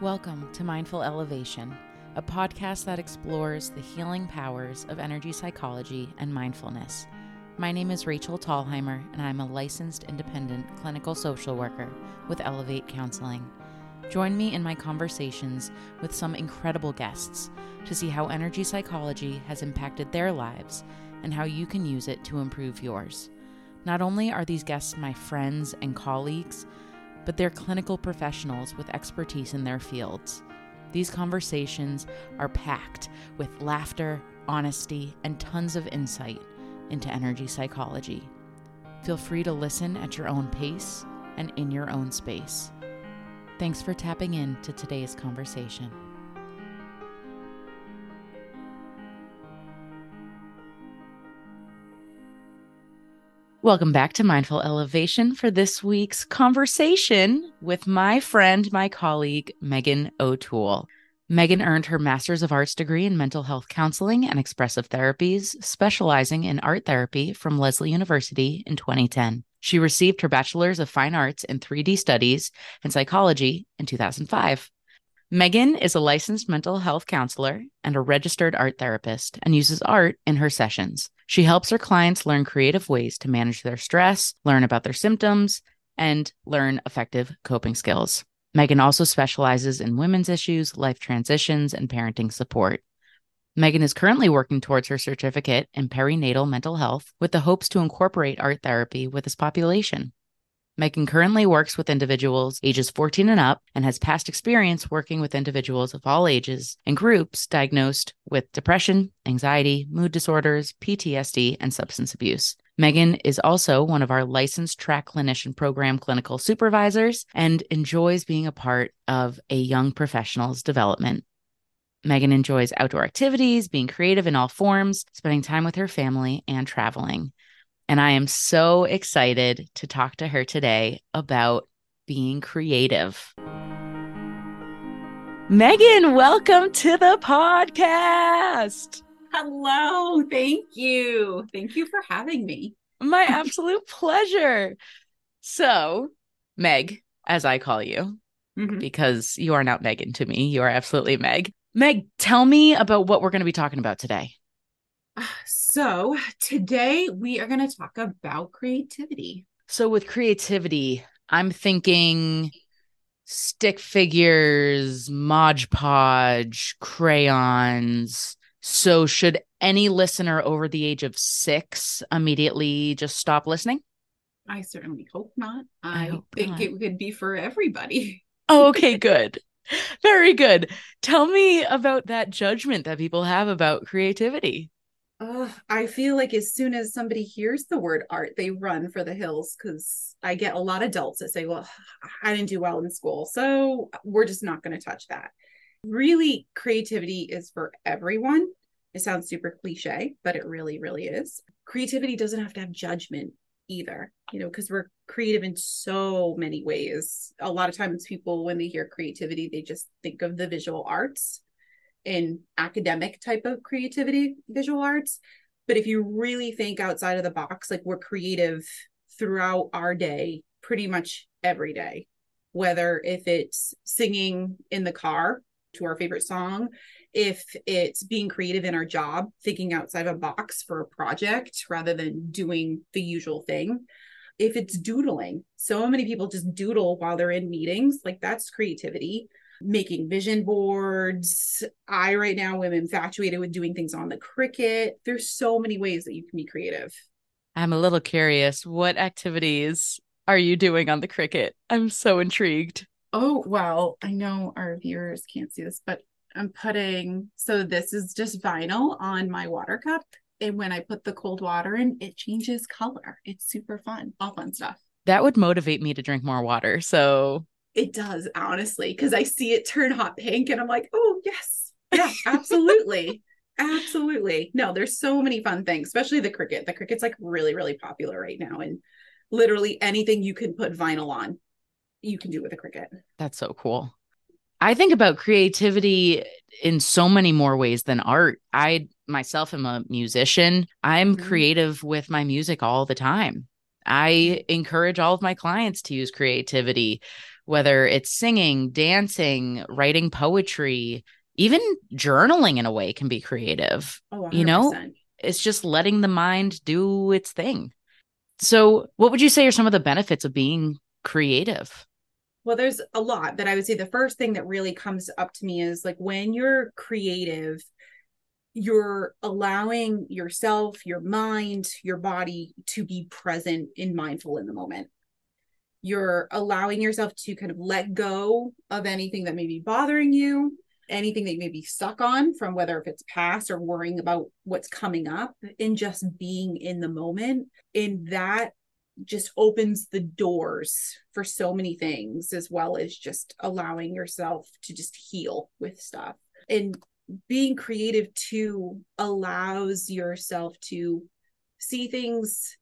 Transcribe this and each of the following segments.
Welcome to Mindful Elevation, a podcast that explores the healing powers of energy psychology and mindfulness. My name is Rachael Tallheimer, and I'm a licensed independent clinical social worker with Elevate Counseling. Join me in my conversations with some incredible guests to see how energy psychology has impacted their lives and how you can use it to improve yours. Not only are these guests my friends and colleagues, but they're clinical professionals with expertise in their fields. These conversations are packed with laughter, honesty, and tons of insight into energy psychology. Feel free to listen at your own pace and in your own space. Thanks for tapping in to today's conversation. Welcome back to Mindful Elevation for this week's conversation with my friend, my colleague, Megan O'Toole. Megan earned her Master's of Arts degree in mental health counseling and expressive therapies, specializing in art therapy from Lesley University in 2010. She received her Bachelor's of Fine Arts in 3D Studies and Psychology in 2005. Megan is a licensed mental health counselor and a registered art therapist and uses art in her sessions. She helps her clients learn creative ways to manage their stress, learn about their symptoms, and learn effective coping skills. Megan also specializes in women's issues, life transitions, and parenting support. Megan is currently working towards her certificate in perinatal mental health with the hopes to incorporate art therapy with this population. Megan currently works with individuals ages 14 and up and has past experience working with individuals of all ages and groups diagnosed with depression, anxiety, mood disorders, PTSD, and substance abuse. Megan is also one of our licensed track clinician program clinical supervisors and enjoys being a part of a young professional's development. Megan enjoys outdoor activities, being creative in all forms, spending time with her family, and traveling. And I am so excited to talk to her today about being creative. Megan, welcome to the podcast. Hello. Thank you. Thank you for having me. My absolute pleasure. So, Meg, as I call you, mm-hmm. because you are not Megan to me, you are absolutely Meg. Meg, tell me about what we're going to be talking about today. So, today we are going to talk about creativity. So, with creativity, I'm thinking stick figures, Mod Podge, crayons. So, should any listener over the age of six immediately just stop listening? I certainly hope not. I, I hope think not. it could be for everybody. oh, okay, good. Very good. Tell me about that judgment that people have about creativity. Uh, I feel like as soon as somebody hears the word art, they run for the hills because I get a lot of adults that say, Well, I didn't do well in school. So we're just not going to touch that. Really, creativity is for everyone. It sounds super cliche, but it really, really is. Creativity doesn't have to have judgment either, you know, because we're creative in so many ways. A lot of times, people, when they hear creativity, they just think of the visual arts in academic type of creativity, visual arts. But if you really think outside of the box, like we're creative throughout our day, pretty much every day, whether if it's singing in the car to our favorite song, if it's being creative in our job, thinking outside of a box for a project rather than doing the usual thing. If it's doodling, so many people just doodle while they're in meetings, like that's creativity making vision boards. I right now am infatuated with doing things on the Cricut. There's so many ways that you can be creative. I'm a little curious. What activities are you doing on the Cricut? I'm so intrigued. Oh, well, I know our viewers can't see this, but I'm putting so this is just vinyl on my water cup. And when I put the cold water in, it changes color. It's super fun. All fun stuff. That would motivate me to drink more water. So it does, honestly, because I see it turn hot pink and I'm like, oh, yes. Yeah, absolutely. absolutely. No, there's so many fun things, especially the Cricut. The Cricut's like really, really popular right now. And literally anything you can put vinyl on, you can do with a Cricut. That's so cool. I think about creativity in so many more ways than art. I myself am a musician. I'm mm-hmm. creative with my music all the time. I encourage all of my clients to use creativity whether it's singing, dancing, writing poetry, even journaling in a way can be creative. Oh, you know, it's just letting the mind do its thing. So, what would you say are some of the benefits of being creative? Well, there's a lot, but I would say the first thing that really comes up to me is like when you're creative, you're allowing yourself, your mind, your body to be present and mindful in the moment. You're allowing yourself to kind of let go of anything that may be bothering you, anything that you may be stuck on from whether if it's past or worrying about what's coming up, and just being in the moment. And that just opens the doors for so many things, as well as just allowing yourself to just heal with stuff. And being creative too allows yourself to see things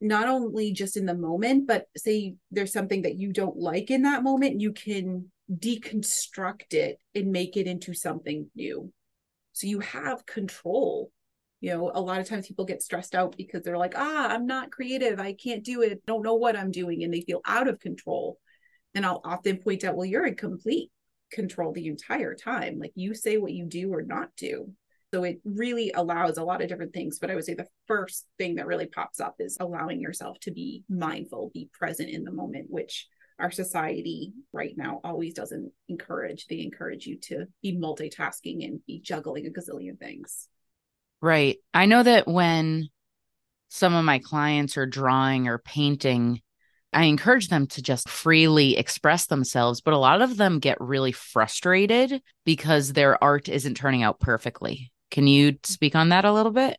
not only just in the moment, but say there's something that you don't like in that moment, you can deconstruct it and make it into something new. So you have control. You know, a lot of times people get stressed out because they're like, ah, I'm not creative. I can't do it. Don't know what I'm doing. And they feel out of control. And I'll often point out, well, you're in complete control the entire time. Like you say what you do or not do. So it really allows a lot of different things. But I would say the first thing that really pops up is allowing yourself to be mindful, be present in the moment, which our society right now always doesn't encourage. They encourage you to be multitasking and be juggling a gazillion things. Right. I know that when some of my clients are drawing or painting, I encourage them to just freely express themselves, but a lot of them get really frustrated because their art isn't turning out perfectly. Can you speak on that a little bit?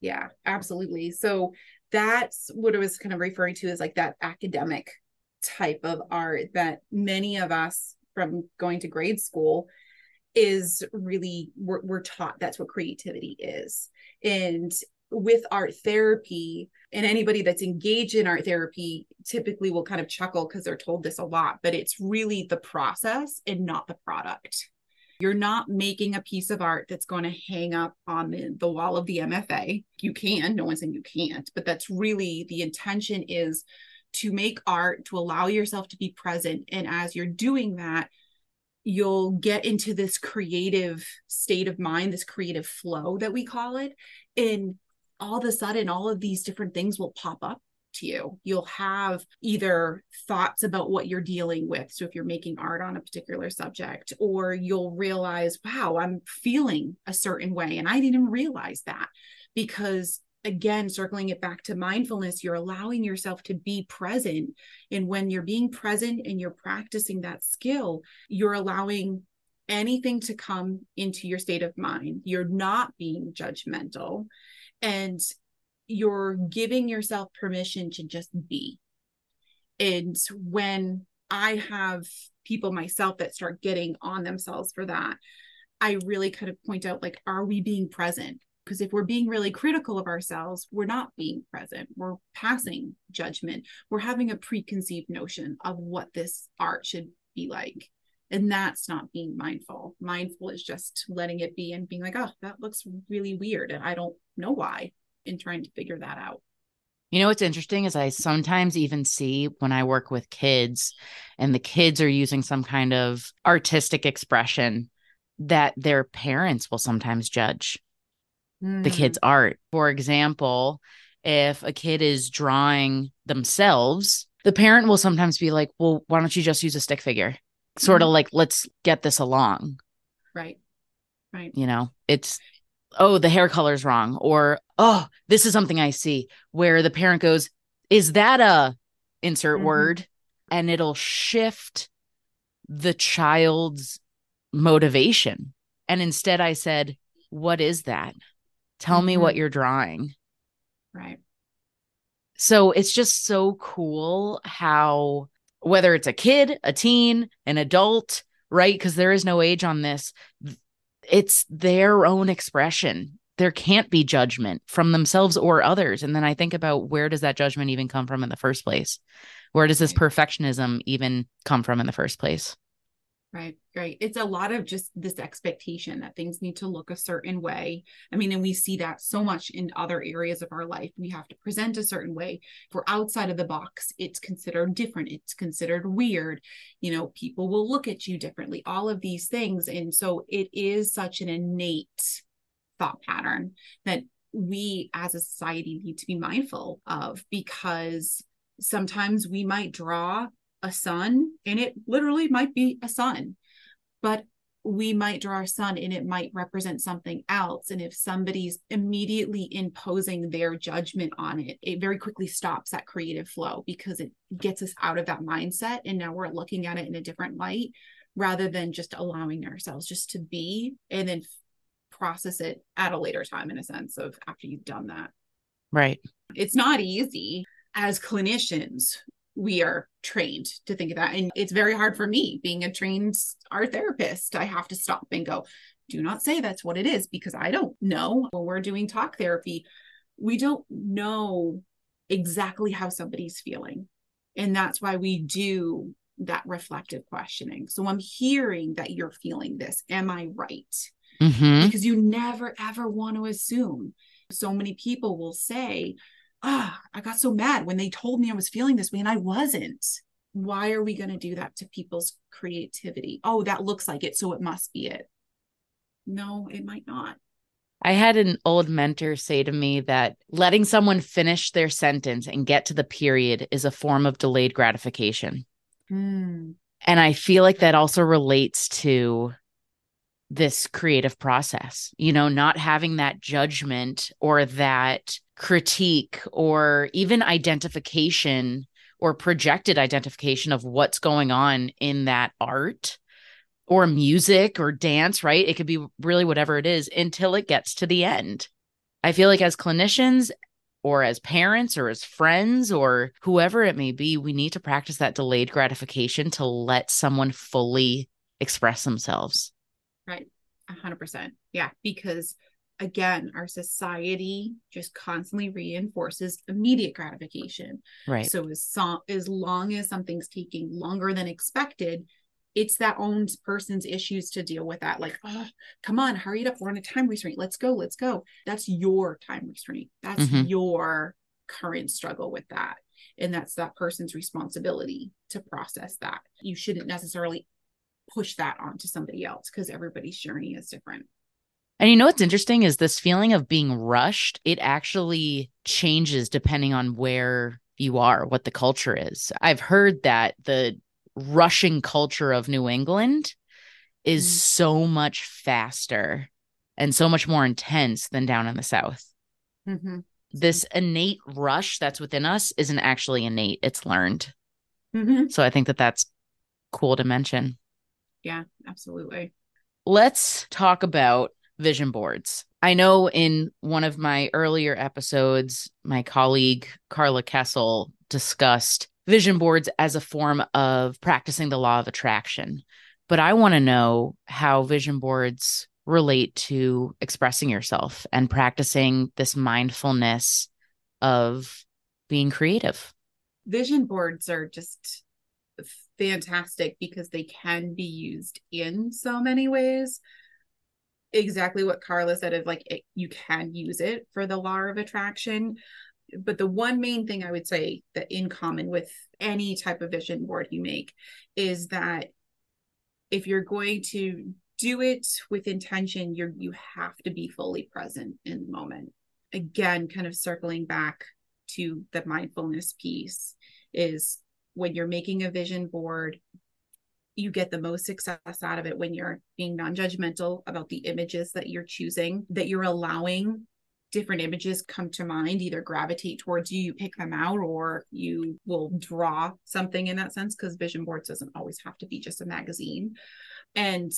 Yeah, absolutely. So that's what I was kind of referring to as like that academic type of art that many of us from going to grade school is really we're, we're taught that's what creativity is and with art therapy and anybody that's engaged in art therapy typically will kind of chuckle because they're told this a lot but it's really the process and not the product you're not making a piece of art that's going to hang up on the, the wall of the mfa you can no one's saying you can't but that's really the intention is to make art to allow yourself to be present and as you're doing that you'll get into this creative state of mind this creative flow that we call it and all of a sudden all of these different things will pop up to you. You'll have either thoughts about what you're dealing with. So, if you're making art on a particular subject, or you'll realize, wow, I'm feeling a certain way. And I didn't realize that because, again, circling it back to mindfulness, you're allowing yourself to be present. And when you're being present and you're practicing that skill, you're allowing anything to come into your state of mind. You're not being judgmental and you're giving yourself permission to just be. And when I have people myself that start getting on themselves for that, I really kind of point out like, are we being present? Because if we're being really critical of ourselves, we're not being present. We're passing judgment. We're having a preconceived notion of what this art should be like. And that's not being mindful. Mindful is just letting it be and being like, oh, that looks really weird. And I don't know why in trying to figure that out. You know what's interesting is I sometimes even see when I work with kids and the kids are using some kind of artistic expression that their parents will sometimes judge mm. the kids' art. For example, if a kid is drawing themselves, the parent will sometimes be like, Well, why don't you just use a stick figure? Sort mm. of like, let's get this along. Right. Right. You know, it's oh, the hair color's wrong, or oh, this is something I see where the parent goes, is that a insert mm-hmm. word? And it'll shift the child's motivation. And instead, I said, What is that? Tell mm-hmm. me what you're drawing. Right. So it's just so cool how, whether it's a kid, a teen, an adult, right? Because there is no age on this, it's their own expression there can't be judgment from themselves or others and then i think about where does that judgment even come from in the first place where does this perfectionism even come from in the first place Right, right. It's a lot of just this expectation that things need to look a certain way. I mean, and we see that so much in other areas of our life. We have to present a certain way. If we're outside of the box, it's considered different. It's considered weird. You know, people will look at you differently, all of these things. And so it is such an innate thought pattern that we as a society need to be mindful of because sometimes we might draw a sun and it literally might be a sun but we might draw a sun and it might represent something else. And if somebody's immediately imposing their judgment on it it very quickly stops that creative flow because it gets us out of that mindset. And now we're looking at it in a different light rather than just allowing ourselves just to be and then process it at a later time in a sense of after you've done that right it's not easy as clinicians we are trained to think of that. And it's very hard for me being a trained art therapist. I have to stop and go, do not say that's what it is because I don't know. When we're doing talk therapy, we don't know exactly how somebody's feeling. And that's why we do that reflective questioning. So I'm hearing that you're feeling this. Am I right? Mm-hmm. Because you never ever want to assume. So many people will say, ah, I got so mad when they told me I was feeling this way and I wasn't. Why are we going to do that to people's creativity? Oh, that looks like it. So it must be it. No, it might not. I had an old mentor say to me that letting someone finish their sentence and get to the period is a form of delayed gratification. Mm. And I feel like that also relates to this creative process, you know, not having that judgment or that critique or even identification or projected identification of what's going on in that art or music or dance, right? It could be really whatever it is until it gets to the end. I feel like as clinicians or as parents or as friends or whoever it may be, we need to practice that delayed gratification to let someone fully express themselves. Right. 100%. Yeah. Because again, our society just constantly reinforces immediate gratification. Right. So as, so, as long as something's taking longer than expected, it's that own person's issues to deal with that. Like, oh, come on, hurry it up. We're on a time restraint. Let's go. Let's go. That's your time restraint. That's mm-hmm. your current struggle with that. And that's that person's responsibility to process that. You shouldn't necessarily push that onto somebody else because everybody's journey is different. And you know what's interesting is this feeling of being rushed, it actually changes depending on where you are, what the culture is. I've heard that the rushing culture of New England is mm. so much faster and so much more intense than down in the South. Mm-hmm. This innate rush that's within us isn't actually innate, it's learned. Mm-hmm. So I think that that's cool to mention. Yeah, absolutely. Let's talk about vision boards. I know in one of my earlier episodes, my colleague Carla Kessel discussed vision boards as a form of practicing the law of attraction. But I want to know how vision boards relate to expressing yourself and practicing this mindfulness of being creative. Vision boards are just fantastic because they can be used in so many ways exactly what Carla said of like it, you can use it for the law of attraction. But the one main thing I would say that in common with any type of vision board you make is that if you're going to do it with intention, you're you have to be fully present in the moment. Again, kind of circling back to the mindfulness piece is when you're making a vision board, you get the most success out of it when you're being non-judgmental about the images that you're choosing that you're allowing different images come to mind either gravitate towards you you pick them out or you will draw something in that sense because vision boards doesn't always have to be just a magazine. And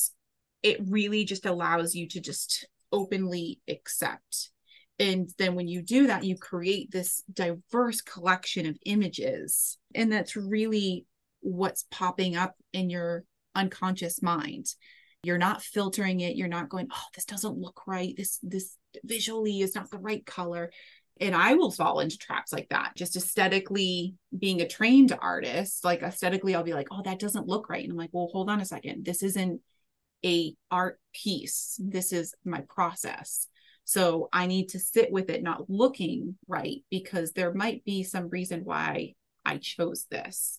it really just allows you to just openly accept and then when you do that you create this diverse collection of images and that's really what's popping up in your unconscious mind you're not filtering it you're not going oh this doesn't look right this this visually is not the right color and I will fall into traps like that. Just aesthetically being a trained artist, like aesthetically, I'll be like, oh, that doesn't look right. And I'm like, well, hold on a second. This isn't a art piece. This is my process. So I need to sit with it not looking right because there might be some reason why I chose this.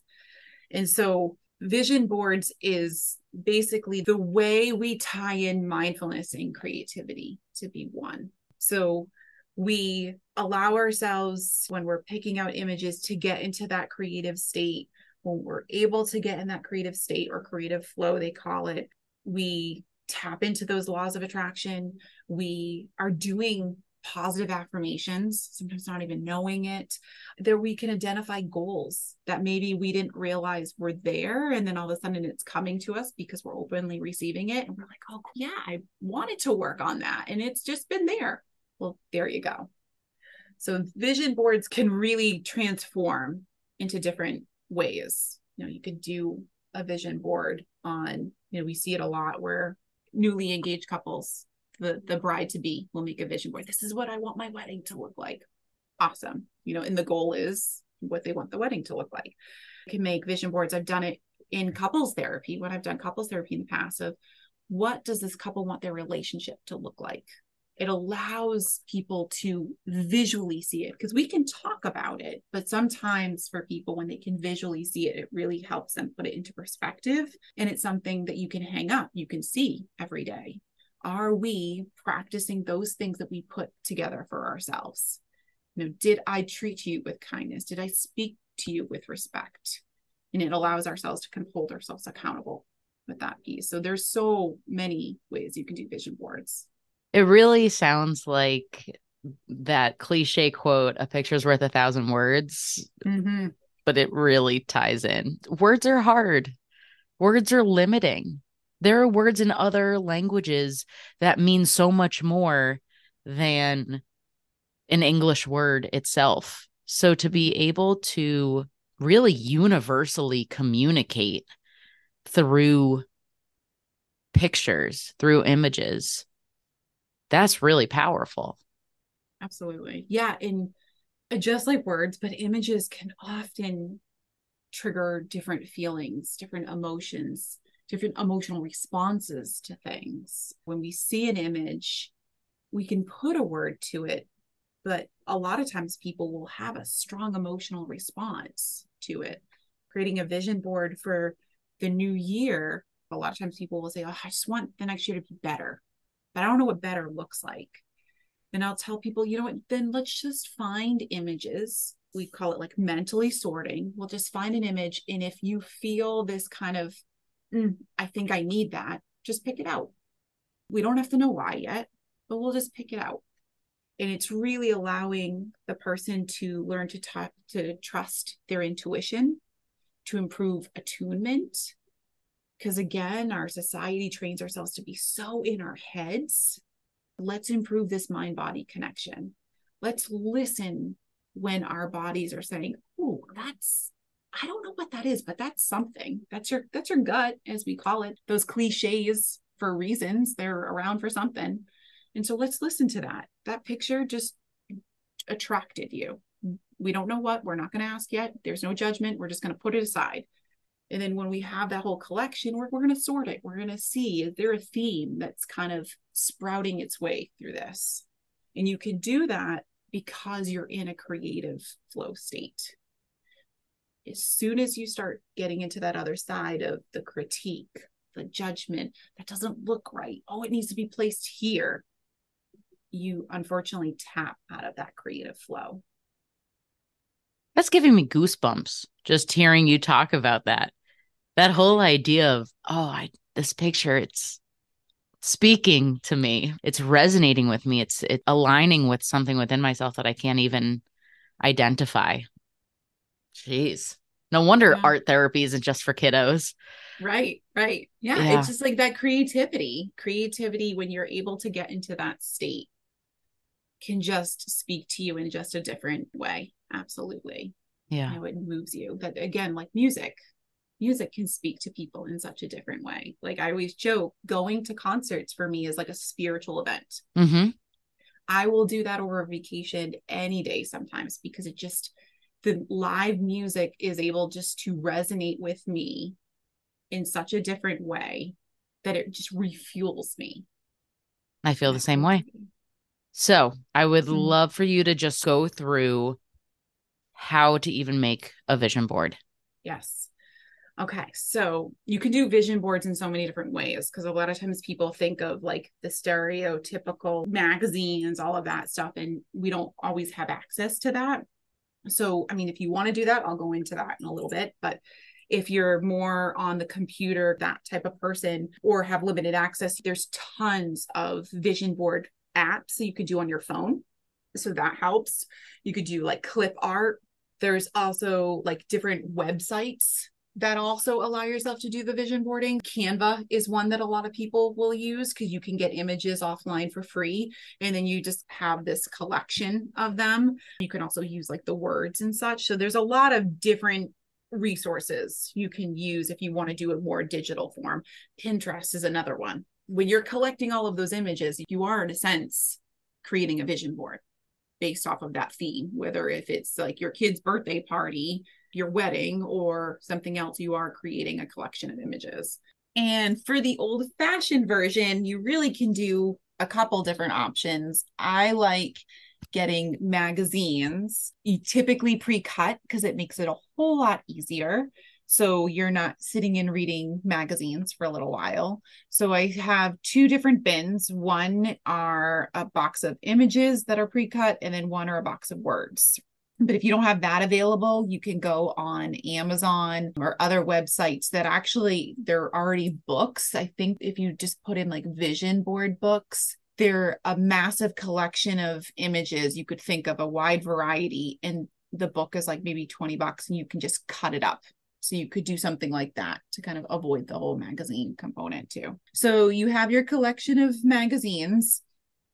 And so vision boards is basically the way we tie in mindfulness and creativity to be one. So we allow ourselves when we're picking out images to get into that creative state when we're able to get in that creative state or creative flow they call it we tap into those laws of attraction we are doing positive affirmations sometimes not even knowing it there we can identify goals that maybe we didn't realize were there and then all of a sudden it's coming to us because we're openly receiving it and we're like oh yeah i wanted to work on that and it's just been there well, there you go. So vision boards can really transform into different ways. You know, you could do a vision board on, you know, we see it a lot where newly engaged couples, the the bride to be will make a vision board. This is what I want my wedding to look like. Awesome. You know, and the goal is what they want the wedding to look like. I can make vision boards. I've done it in couples therapy when I've done couples therapy in the past of what does this couple want their relationship to look like? It allows people to visually see it because we can talk about it but sometimes for people when they can visually see it it really helps them put it into perspective and it's something that you can hang up you can see every day. Are we practicing those things that we put together for ourselves? You know did i treat you with kindness? Did i speak to you with respect? And it allows ourselves to hold ourselves accountable with that piece. So there's so many ways you can do vision boards it really sounds like that cliche quote, a picture's worth a thousand words, mm-hmm. but it really ties in. Words are hard, words are limiting. There are words in other languages that mean so much more than an English word itself. So to be able to really universally communicate through pictures, through images, that's really powerful. Absolutely. Yeah. And uh, just like words, but images can often trigger different feelings, different emotions, different emotional responses to things. When we see an image, we can put a word to it, but a lot of times people will have a strong emotional response to it. Creating a vision board for the new year, a lot of times people will say, Oh, I just want the next year to be better but I don't know what better looks like. And I'll tell people, you know what, then let's just find images. We call it like mentally sorting. We'll just find an image. And if you feel this kind of, mm, I think I need that, just pick it out. We don't have to know why yet, but we'll just pick it out. And it's really allowing the person to learn to talk, to trust their intuition, to improve attunement, because again, our society trains ourselves to be so in our heads. Let's improve this mind body connection. Let's listen when our bodies are saying, Oh, that's, I don't know what that is, but that's something. That's your, that's your gut, as we call it. Those cliches for reasons, they're around for something. And so let's listen to that. That picture just attracted you. We don't know what, we're not going to ask yet. There's no judgment. We're just going to put it aside and then when we have that whole collection, we're, we're going to sort it. We're going to see is there a theme that's kind of sprouting its way through this? And you can do that because you're in a creative flow state. As soon as you start getting into that other side of the critique, the judgment, that doesn't look right. Oh, it needs to be placed here. You unfortunately tap out of that creative flow. That's giving me goosebumps just hearing you talk about that. That whole idea of oh I, this picture it's speaking to me. It's resonating with me. It's it aligning with something within myself that i can't even identify. Jeez. No wonder yeah. art therapy isn't just for kiddos. Right right. Yeah, yeah. it's just like that creativity creativity when you're able to get into that state can just speak to you in just a different way absolutely yeah know, it moves you that again like music music can speak to people in such a different way. Like I always joke, going to concerts for me is like a spiritual event. Mm-hmm. I will do that over a vacation any day sometimes because it just, the live music is able just to resonate with me in such a different way that it just refuels me. I feel the same way. So I would Mhm. love for you to just go through how to even make a vision board. Yes. Okay. So you can do vision boards in so many different ways because a lot of times people think of like the stereotypical magazines, all of that stuff, and we don't always have access to that. So, I mean, if you want to do that, I'll go into that in a little bit. But if you're more on the computer, that type of person, or have limited access, there's tons of vision board apps that you could do on your phone. So that helps. You could do like clip art. There's also like different websites that also allow yourself to do the vision boarding. Canva is one that a lot of people will use because you can get images offline for free. And then you just have this collection of them. You can also use like the words and such. So there's a lot of different resources you can use if you want to do a more digital form. Pinterest is another one. When you're collecting all of those images, you are, in a sense, creating a vision board based off of that theme, whether if it's like your kid's birthday party, your wedding, or something else, you are creating a collection of images. And for the old fashioned version, you really can do a couple different options. I like getting magazines, you typically pre cut because it makes it a whole lot easier. So you're not sitting and reading magazines for a little while. So I have two different bins. One are a box of images that are pre cut, and then one are a box of words. But if you don't have that available, you can go on Amazon or other websites that actually they're already books. I think if you just put in like vision board books, they're a massive collection of images. You could think of a wide variety, and the book is like maybe 20 bucks, and you can just cut it up. So you could do something like that to kind of avoid the whole magazine component too. So you have your collection of magazines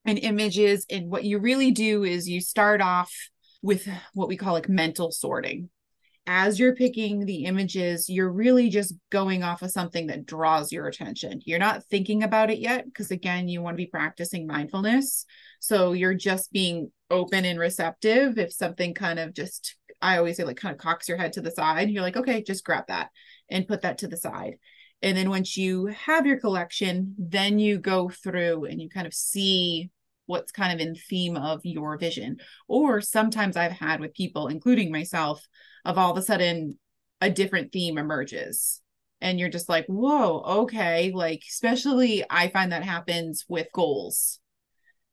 and images, and what you really do is you start off with what we call like mental sorting. As you're picking the images, you're really just going off of something that draws your attention. You're not thinking about it yet, because again, you want to be practicing mindfulness. So you're just being open and receptive. If something kind of just, I always say, like kind of cocks your head to the side, you're like, okay, just grab that and put that to the side. And then once you have your collection, then you go through and you kind of see what's kind of in theme of your vision. Or sometimes I've had with people, including myself, of all of a sudden a different theme emerges. And you're just like, whoa, okay. Like, especially I find that happens with goals.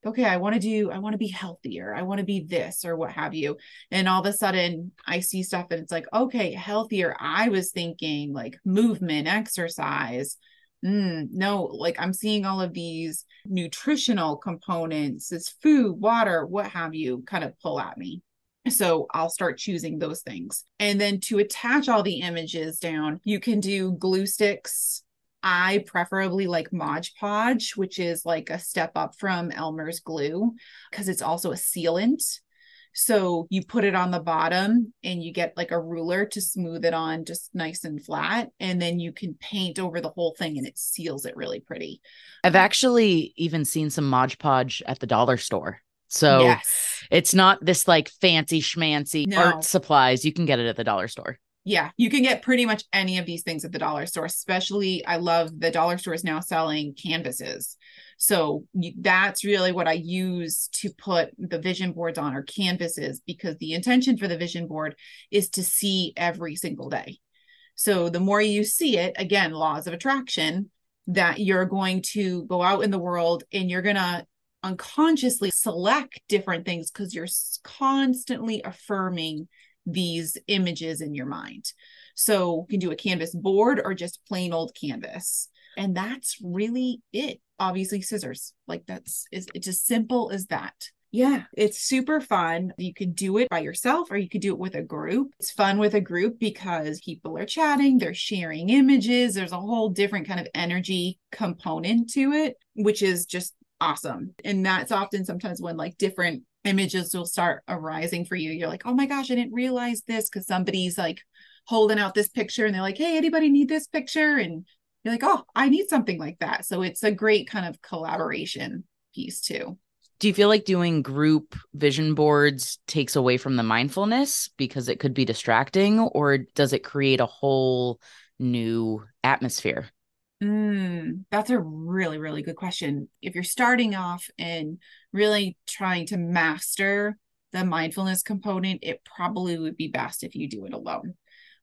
Okay, I want to do, I want to be healthier. I want to be this or what have you. And all of a sudden I see stuff and it's like, okay, healthier. I was thinking like movement, exercise, mm, no, like I'm seeing all of these nutritional components, this food, water, what have you, kind of pull at me. So I'll start choosing those things. And then to attach all the images down, you can do glue sticks. I preferably like Mod Podge, which is like a step up from Elmer's glue because it's also a sealant. So you put it on the bottom and you get like a ruler to smooth it on just nice and flat. And then you can paint over the whole thing and it seals it really pretty. I've actually even seen some Mod Podge at the dollar store. So yes. it's not this like fancy schmancy No. art supplies. You can get it at the dollar store. Yeah, you can get pretty much any of these things at the dollar store. Especially, I love the dollar store is now selling canvases. So that's really what I use to put the vision boards on or canvases because the intention for the vision board is to see every single day. So the more you see it, again, laws of attraction, that you're going to go out in the world and you're going to unconsciously select different things because you're constantly affirming these images in your mind. So you can do a canvas board or just plain old canvas. And that's really it. Obviously, scissors. Like that's it's, it's as simple as that. Yeah, it's super fun. You could do it by yourself or you could do it with a group. It's fun with a group because people are chatting, they're sharing images. There's a whole different kind of energy component to it, which is just awesome. And that's often sometimes when like different images will start arising for you. You're like, oh my gosh, I didn't realize this because somebody's like holding out this picture and they're like, hey, anybody need this picture? And you're like, oh, I need something like that. So it's a great kind of collaboration piece too. Do you feel like doing group vision boards takes away from the mindfulness because it could be distracting, or does it create a whole new atmosphere? Mm, that's a really, really good question. If you're starting off and really trying to master the mindfulness component, it probably would be best if you do it alone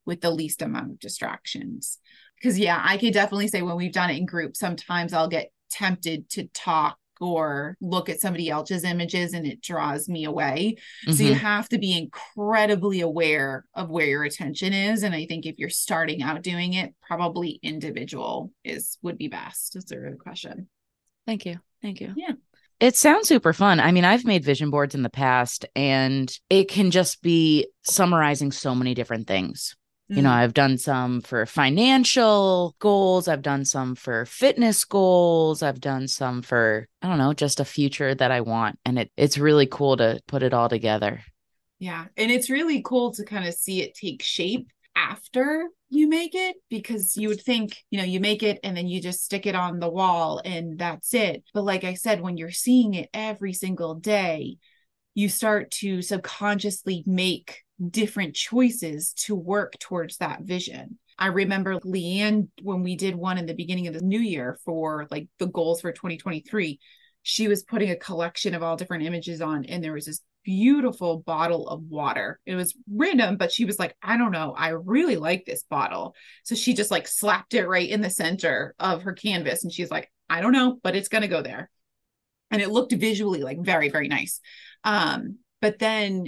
with the least amount of distractions. Because, yeah, I could definitely say when we've done it in groups, sometimes I'll get tempted to talk or look at somebody else's images and it draws me away. Mm-hmm. So you mm-hmm. have to be incredibly aware of where your attention is. And I think if you're starting out doing it, probably individual is would be best. That's a good question. Thank you. Thank you. Yeah. It sounds super fun. I mean, I've made vision boards in the past and it can just be summarizing so many different things. You know, mm. I've done some for financial goals. I've done some for fitness goals. I've done some for, I don't know, just a future that I want. And it, it's really cool to put it all together. Yeah. And it's really cool to kind of see it take shape after you make it because you would think, you know, you make it and then you just stick it on the wall and that's it. But like I said, when you're seeing it every single day, you start to subconsciously make different choices to work towards that vision. I remember Leanne, when we did one in the beginning of the new year for like the goals for 2023, she was putting a collection of all different images on, and there was this beautiful bottle of water. It was random, but she was like, I don't know, I really like this bottle. So she just like slapped it right in the center of her canvas. And she's like, I don't know, but it's going to go there. And it looked visually like very, very nice. Um, but then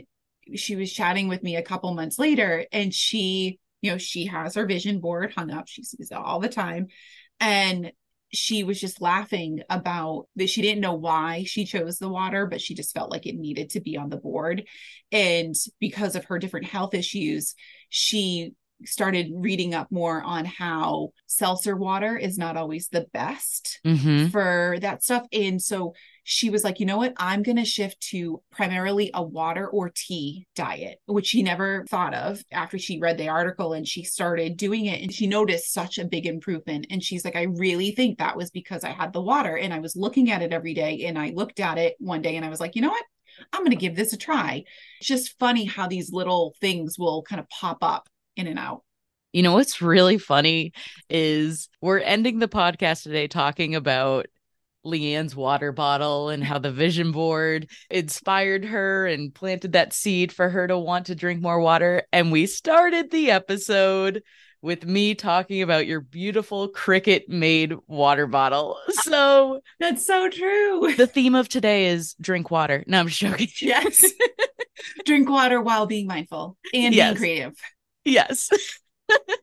she was chatting with me a couple months later and she you know she has her vision board hung up. She sees it all the time. And she was just laughing about that she didn't know why she chose the water but she just felt like it needed to be on the board. And because of her different health issues she started reading up more on how seltzer water is not always the best mm-hmm. for that stuff. And so she was like, you know what? I'm going to shift to primarily a water or tea diet, which she never thought of after she read the article and she started doing it. And she noticed such a big improvement. And she's like, I really think that was because I had the water and I was looking at it every day. And I looked at it one day and I was like, you know what? I'm going to give this a try. It's just funny how these little things will kind of pop up in and out. You know what's really funny is we're ending the podcast today talking about Leanne's water bottle and how the vision board inspired her and planted that seed for her to want to drink more water. And we started the episode with me talking about your beautiful Cricut made water bottle. So that's so true. The theme of today is drink water. No, I'm just joking. Yes. drink water while being mindful and yes. being creative. Yes.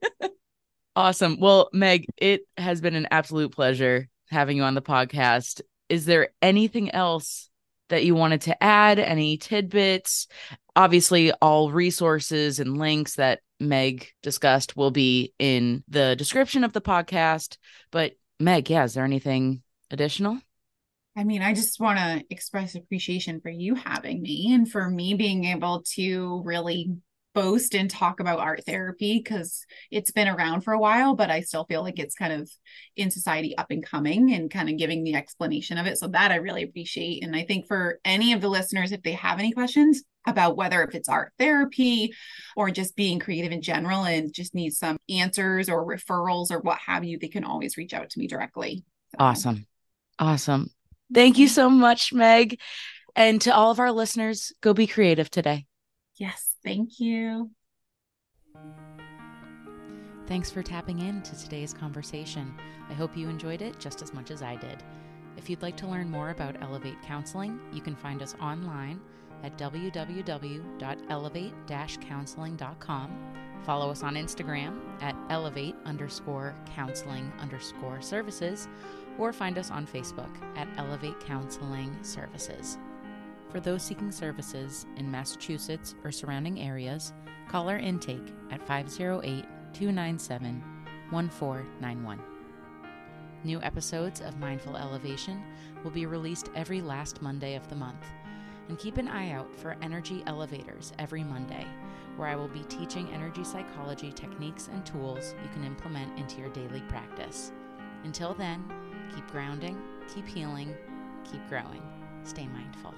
awesome. Well, Meg, it has been an absolute pleasure having you on the podcast. Is there anything else that you wanted to add? Any tidbits? Obviously, all resources and links that Meg discussed will be in the description of the podcast. But Meg, yeah, is there anything additional? I mean, I just want to express appreciation for you having me and for me being able to really boast and talk about art therapy because it's been around for a while, but I still feel like it's kind of in society up and coming and kind of giving the explanation of it. So that I really appreciate. And I think for any of the listeners, if they have any questions about whether if it's art therapy or just being creative in general and just need some answers or referrals or what have you, they can always reach out to me directly. So. Awesome. Awesome. Thank you so much, Meg. And to all of our listeners, go be creative today. Yes. Thank you. Thanks for tapping in to today's conversation. I hope you enjoyed it just as much as I did. If you'd like to learn more about Elevate Counseling, you can find us online at www.elevate-counseling.com. Follow us on Instagram at elevate underscore counseling underscore services, or find us on Facebook at Elevate Counseling Services. For those seeking services in Massachusetts or surrounding areas, call our intake at 508 297 1491. New episodes of Mindful Elevation will be released every last Monday of the month. And keep an eye out for Energy Elevators every Monday, where I will be teaching energy psychology techniques and tools you can implement into your daily practice. Until then, keep grounding, keep healing, keep growing. stay mindful.